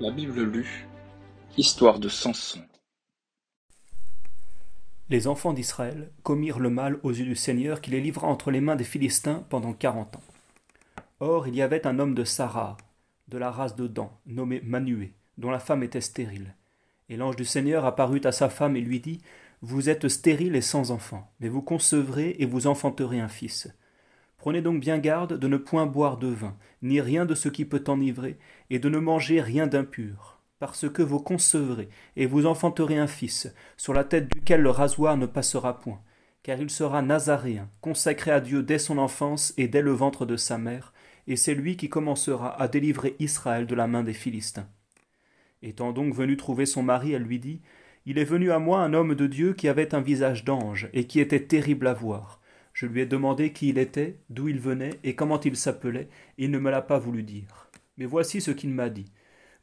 La Bible lue, Histoire de Samson. Les enfants d'Israël commirent le mal aux yeux du Seigneur qui les livra entre les mains des Philistins pendant quarante ans. Or il y avait un homme de Sarah, de la race de Dan, nommé Manué, dont la femme était stérile. Et l'ange du Seigneur apparut à sa femme et lui dit Vous êtes stérile et sans enfant, mais vous concevrez et vous enfanterez un fils. Prenez donc bien garde de ne point boire de vin, ni rien de ce qui peut enivrer, et de ne manger rien d'impur, parce que vous concevrez, et vous enfanterez un fils, sur la tête duquel le rasoir ne passera point, car il sera nazaréen, consacré à Dieu dès son enfance et dès le ventre de sa mère, et c'est lui qui commencera à délivrer Israël de la main des Philistins. Étant donc venu trouver son mari, elle lui dit Il est venu à moi un homme de Dieu qui avait un visage d'ange, et qui était terrible à voir. Je lui ai demandé qui il était, d'où il venait et comment il s'appelait, et il ne me l'a pas voulu dire. Mais voici ce qu'il m'a dit.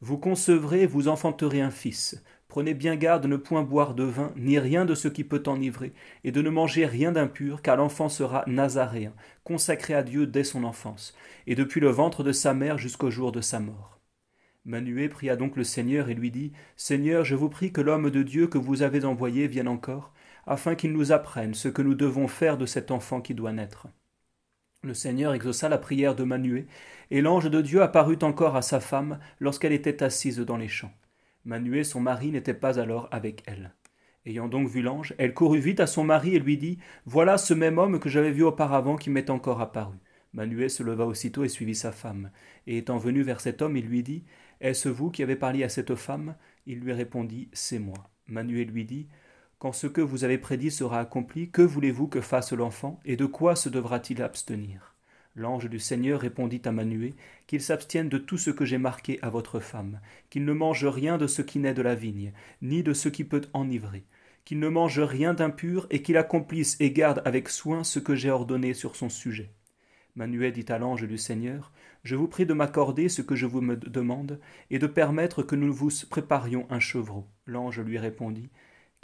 Vous concevrez, vous enfanterez un fils. Prenez bien garde de ne point boire de vin, ni rien de ce qui peut enivrer, et de ne manger rien d'impur, car l'enfant sera nazaréen, consacré à Dieu dès son enfance, et depuis le ventre de sa mère jusqu'au jour de sa mort. Manué pria donc le Seigneur et lui dit Seigneur, je vous prie que l'homme de Dieu que vous avez envoyé vienne encore, afin qu'il nous apprenne ce que nous devons faire de cet enfant qui doit naître. Le Seigneur exauça la prière de Manué, et l'ange de Dieu apparut encore à sa femme lorsqu'elle était assise dans les champs. Manué, son mari, n'était pas alors avec elle. Ayant donc vu l'ange, elle courut vite à son mari et lui dit Voilà ce même homme que j'avais vu auparavant qui m'est encore apparu. Manué se leva aussitôt et suivit sa femme. Et étant venu vers cet homme, il lui dit Est-ce vous qui avez parlé à cette femme? Il lui répondit C'est moi. Manué lui dit quand ce que vous avez prédit sera accompli, que voulez-vous que fasse l'enfant, et de quoi se devra-t-il abstenir? L'ange du Seigneur répondit à Manué qu'il s'abstienne de tout ce que j'ai marqué à votre femme, qu'il ne mange rien de ce qui naît de la vigne, ni de ce qui peut enivrer, qu'il ne mange rien d'impur, et qu'il accomplisse et garde avec soin ce que j'ai ordonné sur son sujet. Manuel dit à l'ange du Seigneur Je vous prie de m'accorder ce que je vous me demande, et de permettre que nous vous préparions un chevreau. L'ange lui répondit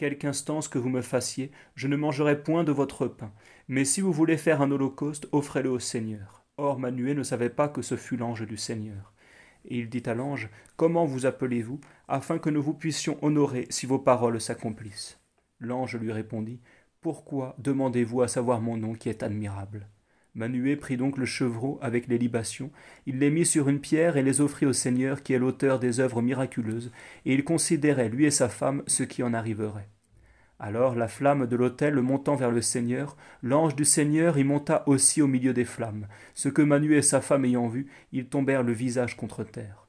quelque instance que vous me fassiez, je ne mangerai point de votre pain. Mais si vous voulez faire un holocauste, offrez-le au Seigneur. Or Manuel ne savait pas que ce fût l'ange du Seigneur. Et il dit à l'ange, Comment vous appelez-vous, afin que nous vous puissions honorer si vos paroles s'accomplissent? L'ange lui répondit, Pourquoi demandez-vous à savoir mon nom qui est admirable? Manué prit donc le chevreau avec les libations, il les mit sur une pierre et les offrit au Seigneur qui est l'auteur des œuvres miraculeuses, et il considérait, lui et sa femme, ce qui en arriverait. Alors la flamme de l'autel montant vers le Seigneur, l'ange du Seigneur y monta aussi au milieu des flammes. Ce que Manu et sa femme ayant vu, ils tombèrent le visage contre terre.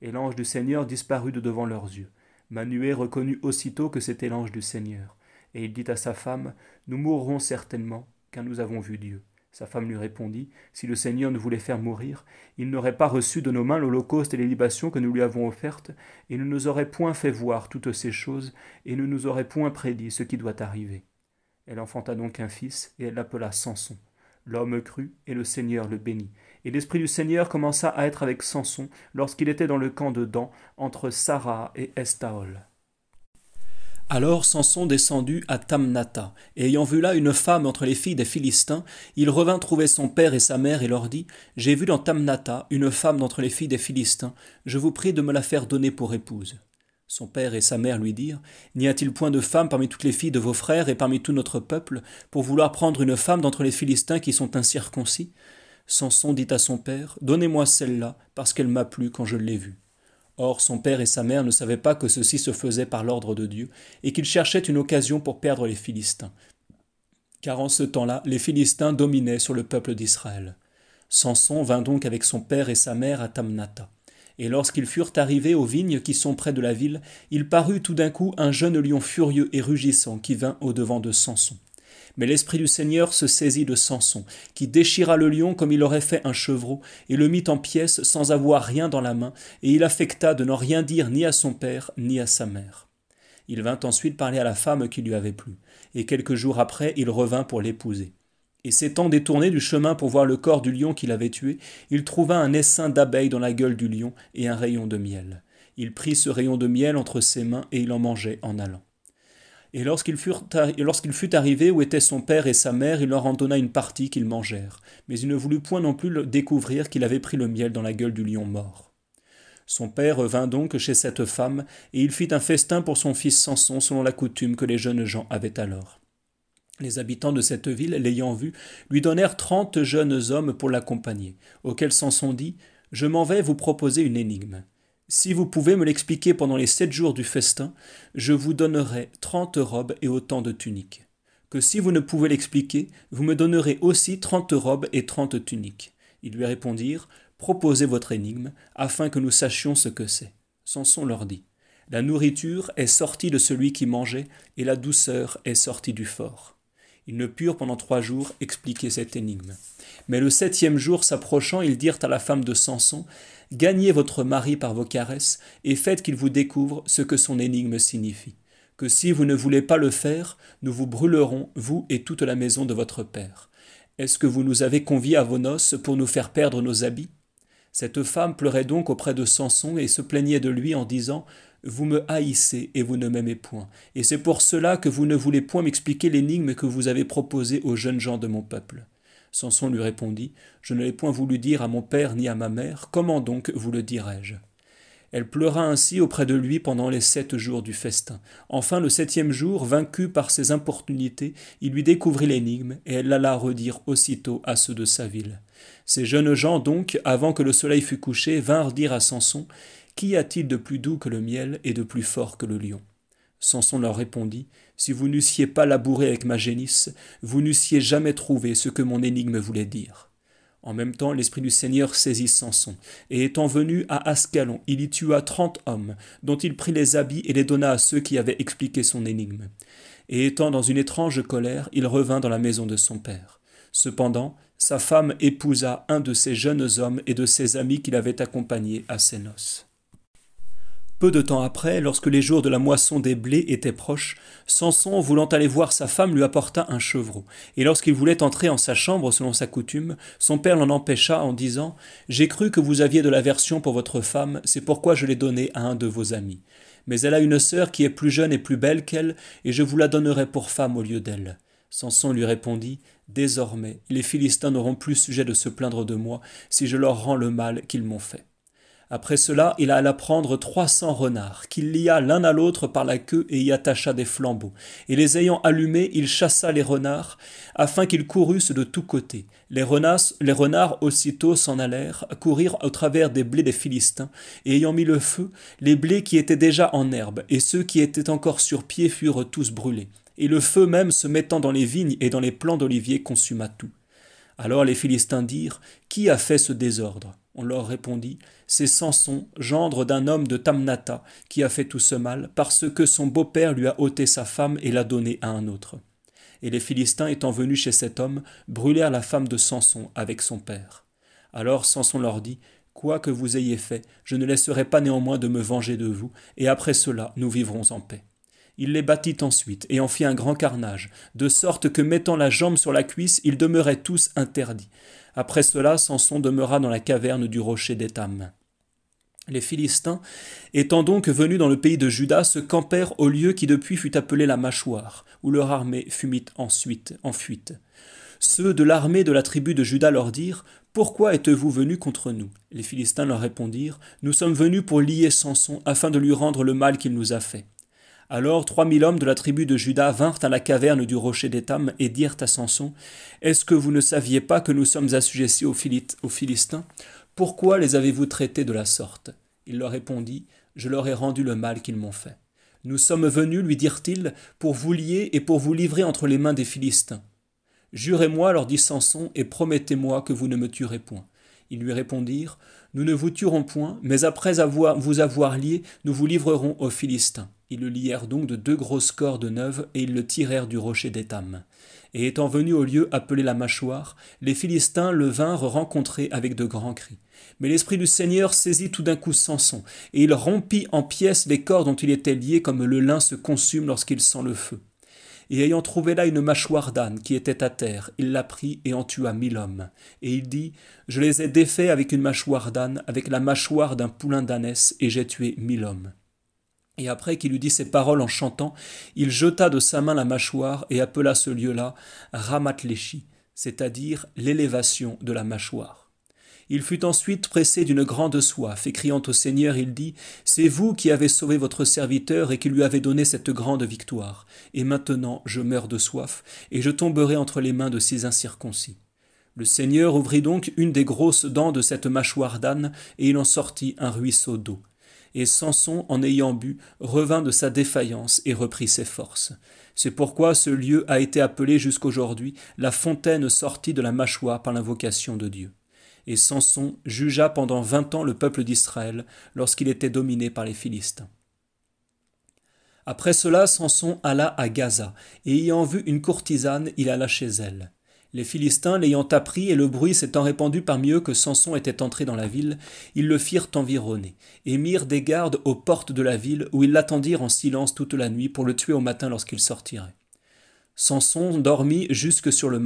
Et l'ange du Seigneur disparut de devant leurs yeux. Manué reconnut aussitôt que c'était l'ange du Seigneur. Et il dit à sa femme, Nous mourrons certainement, car nous avons vu Dieu. Sa femme lui répondit Si le Seigneur nous voulait faire mourir, il n'aurait pas reçu de nos mains l'holocauste et les libations que nous lui avons offertes, et ne nous aurait point fait voir toutes ces choses, et ne nous aurait point prédit ce qui doit arriver. Elle enfanta donc un fils, et elle l'appela Samson. L'homme crut, et le Seigneur le bénit. Et l'Esprit du Seigneur commença à être avec Samson lorsqu'il était dans le camp de Dan, entre Sarah et Estaol. Alors Samson descendit à Tamnata, et ayant vu là une femme entre les filles des Philistins, il revint trouver son père et sa mère et leur dit J'ai vu dans Tamnata une femme d'entre les filles des Philistins, je vous prie de me la faire donner pour épouse. Son père et sa mère lui dirent N'y a-t-il point de femme parmi toutes les filles de vos frères et parmi tout notre peuple pour vouloir prendre une femme d'entre les Philistins qui sont incirconcis? Samson dit à son père Donnez-moi celle-là, parce qu'elle m'a plu quand je l'ai vue. Or son père et sa mère ne savaient pas que ceci se faisait par l'ordre de Dieu, et qu'ils cherchaient une occasion pour perdre les Philistins. Car en ce temps-là, les Philistins dominaient sur le peuple d'Israël. Samson vint donc avec son père et sa mère à Tamnata. Et lorsqu'ils furent arrivés aux vignes qui sont près de la ville, il parut tout d'un coup un jeune lion furieux et rugissant qui vint au devant de Samson. Mais l'Esprit du Seigneur se saisit de Samson, qui déchira le lion comme il aurait fait un chevreau, et le mit en pièces sans avoir rien dans la main, et il affecta de n'en rien dire ni à son père ni à sa mère. Il vint ensuite parler à la femme qui lui avait plu, et quelques jours après il revint pour l'épouser. Et s'étant détourné du chemin pour voir le corps du lion qu'il avait tué, il trouva un essaim d'abeilles dans la gueule du lion et un rayon de miel. Il prit ce rayon de miel entre ses mains et il en mangeait en allant. Et lorsqu'il fut arrivé où étaient son père et sa mère, il leur en donna une partie qu'ils mangèrent. Mais il ne voulut point non plus découvrir qu'il avait pris le miel dans la gueule du lion mort. Son père vint donc chez cette femme, et il fit un festin pour son fils Samson selon la coutume que les jeunes gens avaient alors. Les habitants de cette ville, l'ayant vu, lui donnèrent trente jeunes hommes pour l'accompagner, auxquels Samson dit Je m'en vais vous proposer une énigme. Si vous pouvez me l'expliquer pendant les sept jours du festin, je vous donnerai trente robes et autant de tuniques. Que si vous ne pouvez l'expliquer, vous me donnerez aussi trente robes et trente tuniques. Ils lui répondirent Proposez votre énigme, afin que nous sachions ce que c'est. Samson leur dit La nourriture est sortie de celui qui mangeait, et la douceur est sortie du fort. Ils ne purent pendant trois jours expliquer cette énigme. Mais le septième jour s'approchant, ils dirent à la femme de Samson Gagnez votre mari par vos caresses, et faites qu'il vous découvre ce que son énigme signifie. Que si vous ne voulez pas le faire, nous vous brûlerons, vous et toute la maison de votre père. Est-ce que vous nous avez conviés à vos noces pour nous faire perdre nos habits? Cette femme pleurait donc auprès de Samson et se plaignait de lui en disant Vous me haïssez et vous ne m'aimez point, et c'est pour cela que vous ne voulez point m'expliquer l'énigme que vous avez proposée aux jeunes gens de mon peuple. Samson lui répondit Je ne l'ai point voulu dire à mon père ni à ma mère, comment donc vous le dirai-je? Elle pleura ainsi auprès de lui pendant les sept jours du festin. Enfin, le septième jour, vaincu par ses importunités, il lui découvrit l'énigme, et elle l'alla redire aussitôt à ceux de sa ville. Ces jeunes gens, donc, avant que le soleil fût couché, vinrent dire à Samson Qu'y a-t-il de plus doux que le miel et de plus fort que le lion? Samson leur répondit Si vous n'eussiez pas labouré avec ma génisse, vous n'eussiez jamais trouvé ce que mon énigme voulait dire. En même temps, l'Esprit du Seigneur saisit Samson, et étant venu à Ascalon, il y tua trente hommes, dont il prit les habits et les donna à ceux qui avaient expliqué son énigme. Et étant dans une étrange colère, il revint dans la maison de son père. Cependant, sa femme épousa un de ces jeunes hommes et de ses amis qui l'avaient accompagné à ses noces. Peu de temps après, lorsque les jours de la moisson des blés étaient proches, Samson, voulant aller voir sa femme, lui apporta un chevreau. Et lorsqu'il voulait entrer en sa chambre selon sa coutume, son père l'en empêcha en disant J'ai cru que vous aviez de l'aversion pour votre femme, c'est pourquoi je l'ai donnée à un de vos amis. Mais elle a une sœur qui est plus jeune et plus belle qu'elle, et je vous la donnerai pour femme au lieu d'elle. Samson lui répondit Désormais, les Philistins n'auront plus sujet de se plaindre de moi si je leur rends le mal qu'ils m'ont fait. Après cela, il alla prendre trois cents renards, qu'il lia l'un à l'autre par la queue et y attacha des flambeaux. Et les ayant allumés, il chassa les renards, afin qu'ils courussent de tous côtés. Les renards, les renards aussitôt s'en allèrent, courir au travers des blés des Philistins, et ayant mis le feu, les blés qui étaient déjà en herbe, et ceux qui étaient encore sur pied furent tous brûlés. Et le feu même se mettant dans les vignes et dans les plants d'olivier consuma tout. Alors les Philistins dirent Qui a fait ce désordre? On leur répondit C'est Samson, gendre d'un homme de Tamnata, qui a fait tout ce mal, parce que son beau-père lui a ôté sa femme et l'a donnée à un autre. Et les Philistins étant venus chez cet homme, brûlèrent la femme de Samson avec son père. Alors Samson leur dit Quoi que vous ayez fait, je ne laisserai pas néanmoins de me venger de vous, et après cela nous vivrons en paix. Il les battit ensuite, et en fit un grand carnage, de sorte que mettant la jambe sur la cuisse, ils demeuraient tous interdits. Après cela, Samson demeura dans la caverne du rocher d'Étam. Les Philistins, étant donc venus dans le pays de Juda, se campèrent au lieu qui depuis fut appelé la mâchoire, où leur armée fut mise ensuite en fuite. Ceux de l'armée de la tribu de Juda leur dirent Pourquoi êtes-vous venus contre nous? Les Philistins leur répondirent Nous sommes venus pour lier Samson afin de lui rendre le mal qu'il nous a fait. Alors trois mille hommes de la tribu de Juda vinrent à la caverne du rocher d'Étam et dirent à Samson Est-ce que vous ne saviez pas que nous sommes assujettis aux, Philistins? Pourquoi les avez-vous traités de la sorte? Il leur répondit Je leur ai rendu le mal qu'ils m'ont fait. Nous sommes venus, lui dirent-ils, pour vous lier et pour vous livrer entre les mains des Philistins. Jurez-moi, leur dit Samson, et promettez-moi que vous ne me tuerez point. Ils lui répondirent Nous ne vous tuerons point, mais après avoir, vous avoir lié, nous vous livrerons aux Philistins. Ils le lièrent donc de deux grosses cordes neuves, et ils le tirèrent du rocher d'Étam. Et étant venus au lieu appelé la mâchoire, les Philistins le vinrent rencontrer avec de grands cris. Mais l'Esprit du Seigneur saisit tout d'un coup Samson, et il rompit en pièces les cordes dont il était lié comme le lin se consume lorsqu'il sent le feu. Et ayant trouvé là une mâchoire d'âne qui était à terre, il la prit et en tua mille hommes. Et il dit, Je les ai défaits avec une mâchoire d'âne, avec la mâchoire d'un poulain d'ânesse, et j'ai tué mille hommes. Et après qu'il eut dit ces paroles en chantant, il jeta de sa main la mâchoire et appela ce lieu-là Ramatléchi, c'est-à-dire l'élévation de la mâchoire. Il fut ensuite pressé d'une grande soif, et criant au Seigneur, il dit C'est vous qui avez sauvé votre serviteur et qui lui avez donné cette grande victoire. Et maintenant je meurs de soif, et je tomberai entre les mains de ces incirconcis. Le Seigneur ouvrit donc une des grosses dents de cette mâchoire d'âne, et il en sortit un ruisseau d'eau. Et Samson, en ayant bu, revint de sa défaillance et reprit ses forces. C'est pourquoi ce lieu a été appelé jusqu'aujourd'hui la fontaine sortie de la mâchoire par l'invocation de Dieu et Samson jugea pendant vingt ans le peuple d'Israël lorsqu'il était dominé par les Philistins. Après cela, Samson alla à Gaza, et ayant vu une courtisane, il alla chez elle. Les Philistins l'ayant appris et le bruit s'étant répandu parmi eux que Samson était entré dans la ville, ils le firent environner, et mirent des gardes aux portes de la ville, où ils l'attendirent en silence toute la nuit pour le tuer au matin lorsqu'il sortirait. Samson dormit jusque sur le,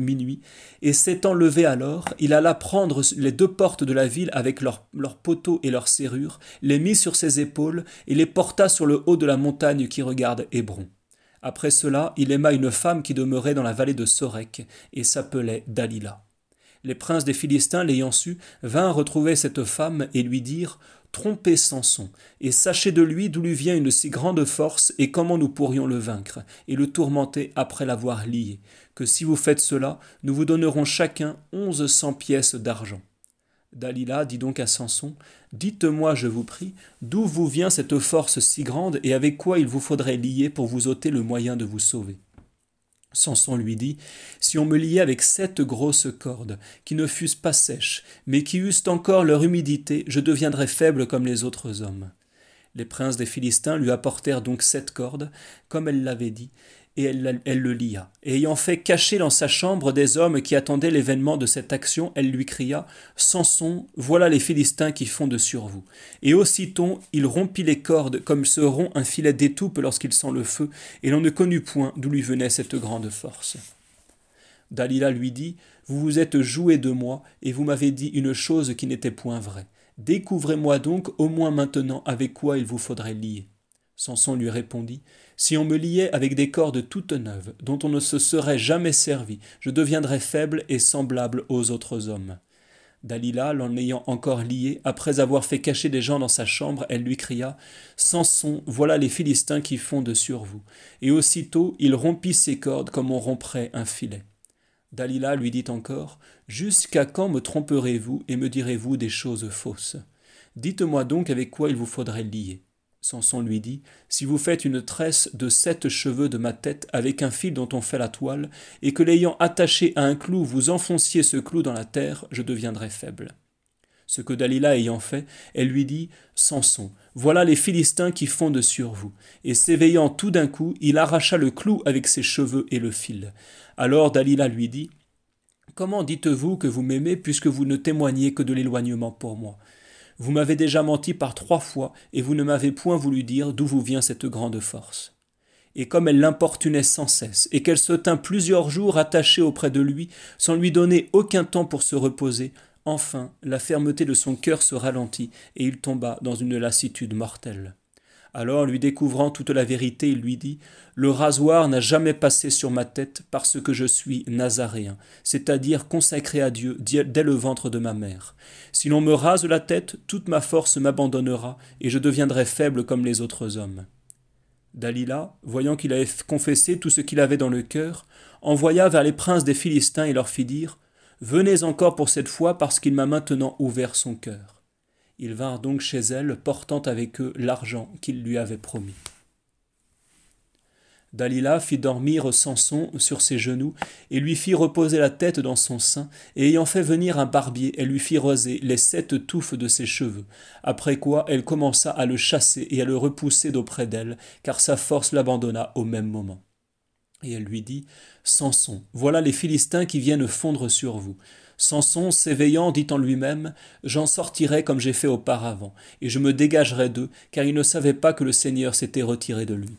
minuit, et s'étant levé alors, il alla prendre les deux portes de la ville avec leurs poteaux et leurs serrures, les mit sur ses épaules, et les porta sur le haut de la montagne qui regarde Hébron. Après cela, il aima une femme qui demeurait dans la vallée de Sorek, et s'appelait Dalila. Les princes des Philistins, l'ayant su, vinrent retrouver cette femme et lui dirent Trompez Samson, et sachez de lui d'où lui vient une si grande force et comment nous pourrions le vaincre, et le tourmenter après l'avoir lié, que si vous faites cela, nous vous donnerons chacun onze cents pièces d'argent. Dalila dit donc à Samson, Dites-moi, je vous prie, d'où vous vient cette force si grande et avec quoi il vous faudrait lier pour vous ôter le moyen de vous sauver? Samson lui dit Si on me liait avec sept grosses cordes, qui ne fussent pas sèches, mais qui eussent encore leur humidité, je deviendrais faible comme les autres hommes. Les princes des Philistins lui apportèrent donc sept cordes, comme elle l'avait dit, et elle, le lia. Et ayant fait cacher dans sa chambre des hommes qui attendaient l'événement de cette action, elle lui cria Samson, voilà les Philistins qui fondent sur vous. Et aussitôt il rompit les cordes comme se rompt un filet d'étoupe lorsqu'il sent le feu, et l'on ne connut point d'où lui venait cette grande force. Dalila lui dit Vous vous êtes joué de moi, et vous m'avez dit une chose qui n'était point vraie. Découvrez-moi donc au moins maintenant avec quoi il vous faudrait lier. Samson lui répondit Si on me liait avec des cordes toutes neuves, dont on ne se serait jamais servi, je deviendrais faible et semblable aux autres hommes. Dalila, l'en ayant encore lié, après avoir fait cacher des gens dans sa chambre, elle lui cria Samson, voilà les Philistins qui fondent sur vous. Et aussitôt il rompit ses cordes comme on romprait un filet. Dalila lui dit encore Jusqu'à quand me tromperez-vous et me direz-vous des choses fausses? Dites-moi donc avec quoi il vous faudrait lier. Samson lui dit Si vous faites une tresse de sept cheveux de ma tête avec un fil dont on fait la toile, et que l'ayant attaché à un clou vous enfonciez ce clou dans la terre, je deviendrai faible. Ce que Dalila ayant fait, elle lui dit Samson, voilà les Philistins qui fondent sur vous. Et s'éveillant tout d'un coup, il arracha le clou avec ses cheveux et le fil. Alors Dalila lui dit Comment dites-vous que vous m'aimez puisque vous ne témoignez que de l'éloignement pour moi? Vous m'avez déjà menti par trois fois, et vous ne m'avez point voulu dire d'où vous vient cette grande force. Et comme elle l'importunait sans cesse, et qu'elle se tint plusieurs jours attachée auprès de lui, sans lui donner aucun temps pour se reposer, enfin la fermeté de son cœur se ralentit, et il tomba dans une lassitude mortelle. Alors, lui découvrant toute la vérité, il lui dit Le rasoir n'a jamais passé sur ma tête parce que je suis nazaréen, c'est-à-dire consacré à Dieu dès le ventre de ma mère. Si l'on me rase la tête, toute ma force m'abandonnera, et je deviendrai faible comme les autres hommes. Dalila, voyant qu'il avait confessé tout ce qu'il avait dans le cœur, envoya vers les princes des Philistins et leur fit dire Venez encore pour cette fois parce qu'il m'a maintenant ouvert son cœur. Ils vinrent donc chez elle, portant avec eux l'argent qu'ils lui avaient promis. Dalila fit dormir Samson sur ses genoux, et lui fit reposer la tête dans son sein, et ayant fait venir un barbier, elle lui fit roser les sept touffes de ses cheveux, après quoi elle commença à le chasser et à le repousser d'auprès d'elle, car sa force l'abandonna au même moment. Et elle lui dit, Samson, voilà les Philistins qui viennent fondre sur vous. Samson, s'éveillant, dit en lui-même J'en sortirai comme j'ai fait auparavant, et je me dégagerai d'eux, car il ne savait pas que le Seigneur s'était retiré de lui.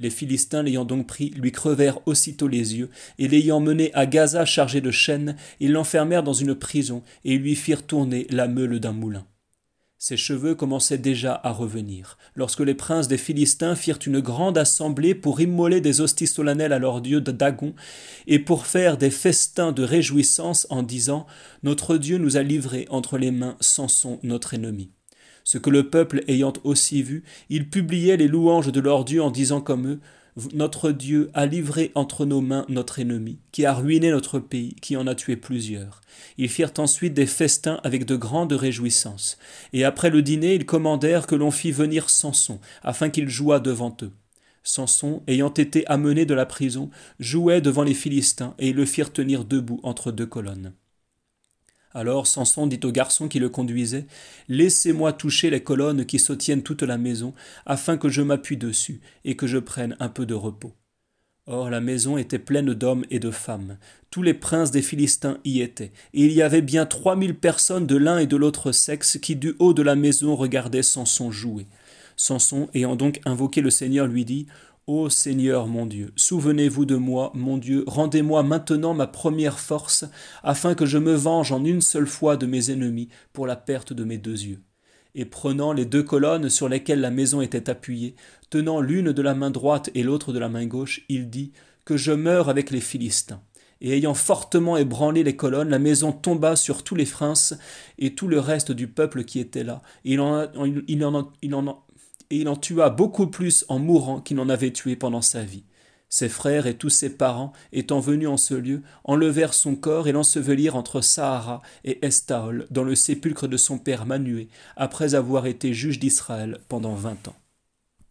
Les Philistins, l'ayant donc pris, lui crevèrent aussitôt les yeux, et l'ayant mené à Gaza chargé de chaînes, ils l'enfermèrent dans une prison, et lui firent tourner la meule d'un moulin. Ses cheveux commençaient déjà à revenir, lorsque les princes des Philistins firent une grande assemblée pour immoler des hosties solennelles à leur dieu Dagon, et pour faire des festins de réjouissance en disant Notre Dieu nous a livrés entre les mains Samson notre ennemi. Ce que le peuple ayant aussi vu, ils publiaient les louanges de leur Dieu en disant comme eux notre Dieu a livré entre nos mains notre ennemi, qui a ruiné notre pays, qui en a tué plusieurs. Ils firent ensuite des festins avec de grandes réjouissances. Et après le dîner, ils commandèrent que l'on fît venir Samson, afin qu'il jouât devant eux. Samson, ayant été amené de la prison, jouait devant les Philistins, et ils le firent tenir debout entre deux colonnes. Alors Samson dit au garçon qui le conduisait Laissez-moi toucher les colonnes qui soutiennent toute la maison, afin que je m'appuie dessus et que je prenne un peu de repos. Or la maison était pleine d'hommes et de femmes. Tous les princes des Philistins y étaient, et il y avait bien trois mille personnes de l'un et de l'autre sexe qui du haut de la maison regardaient Samson jouer. Samson, ayant donc invoqué le Seigneur, lui dit Ô Seigneur mon Dieu, souvenez-vous de moi, mon Dieu, rendez-moi maintenant ma première force, afin que je me venge en une seule fois de mes ennemis pour la perte de mes deux yeux. Et prenant les deux colonnes sur lesquelles la maison était appuyée, tenant l'une de la main droite et l'autre de la main gauche, il dit Que je meure avec les Philistins. Et ayant fortement ébranlé les colonnes, la maison tomba sur tous les princes et tout le reste du peuple qui était là. Et il en, il et il en tua beaucoup plus en mourant qu'il n'en avait tué pendant sa vie. Ses frères et tous ses parents, étant venus en ce lieu, enlevèrent son corps et l'ensevelirent entre Sahara et Estaol, dans le sépulcre de son père Manué, après avoir été juge d'Israël pendant vingt ans.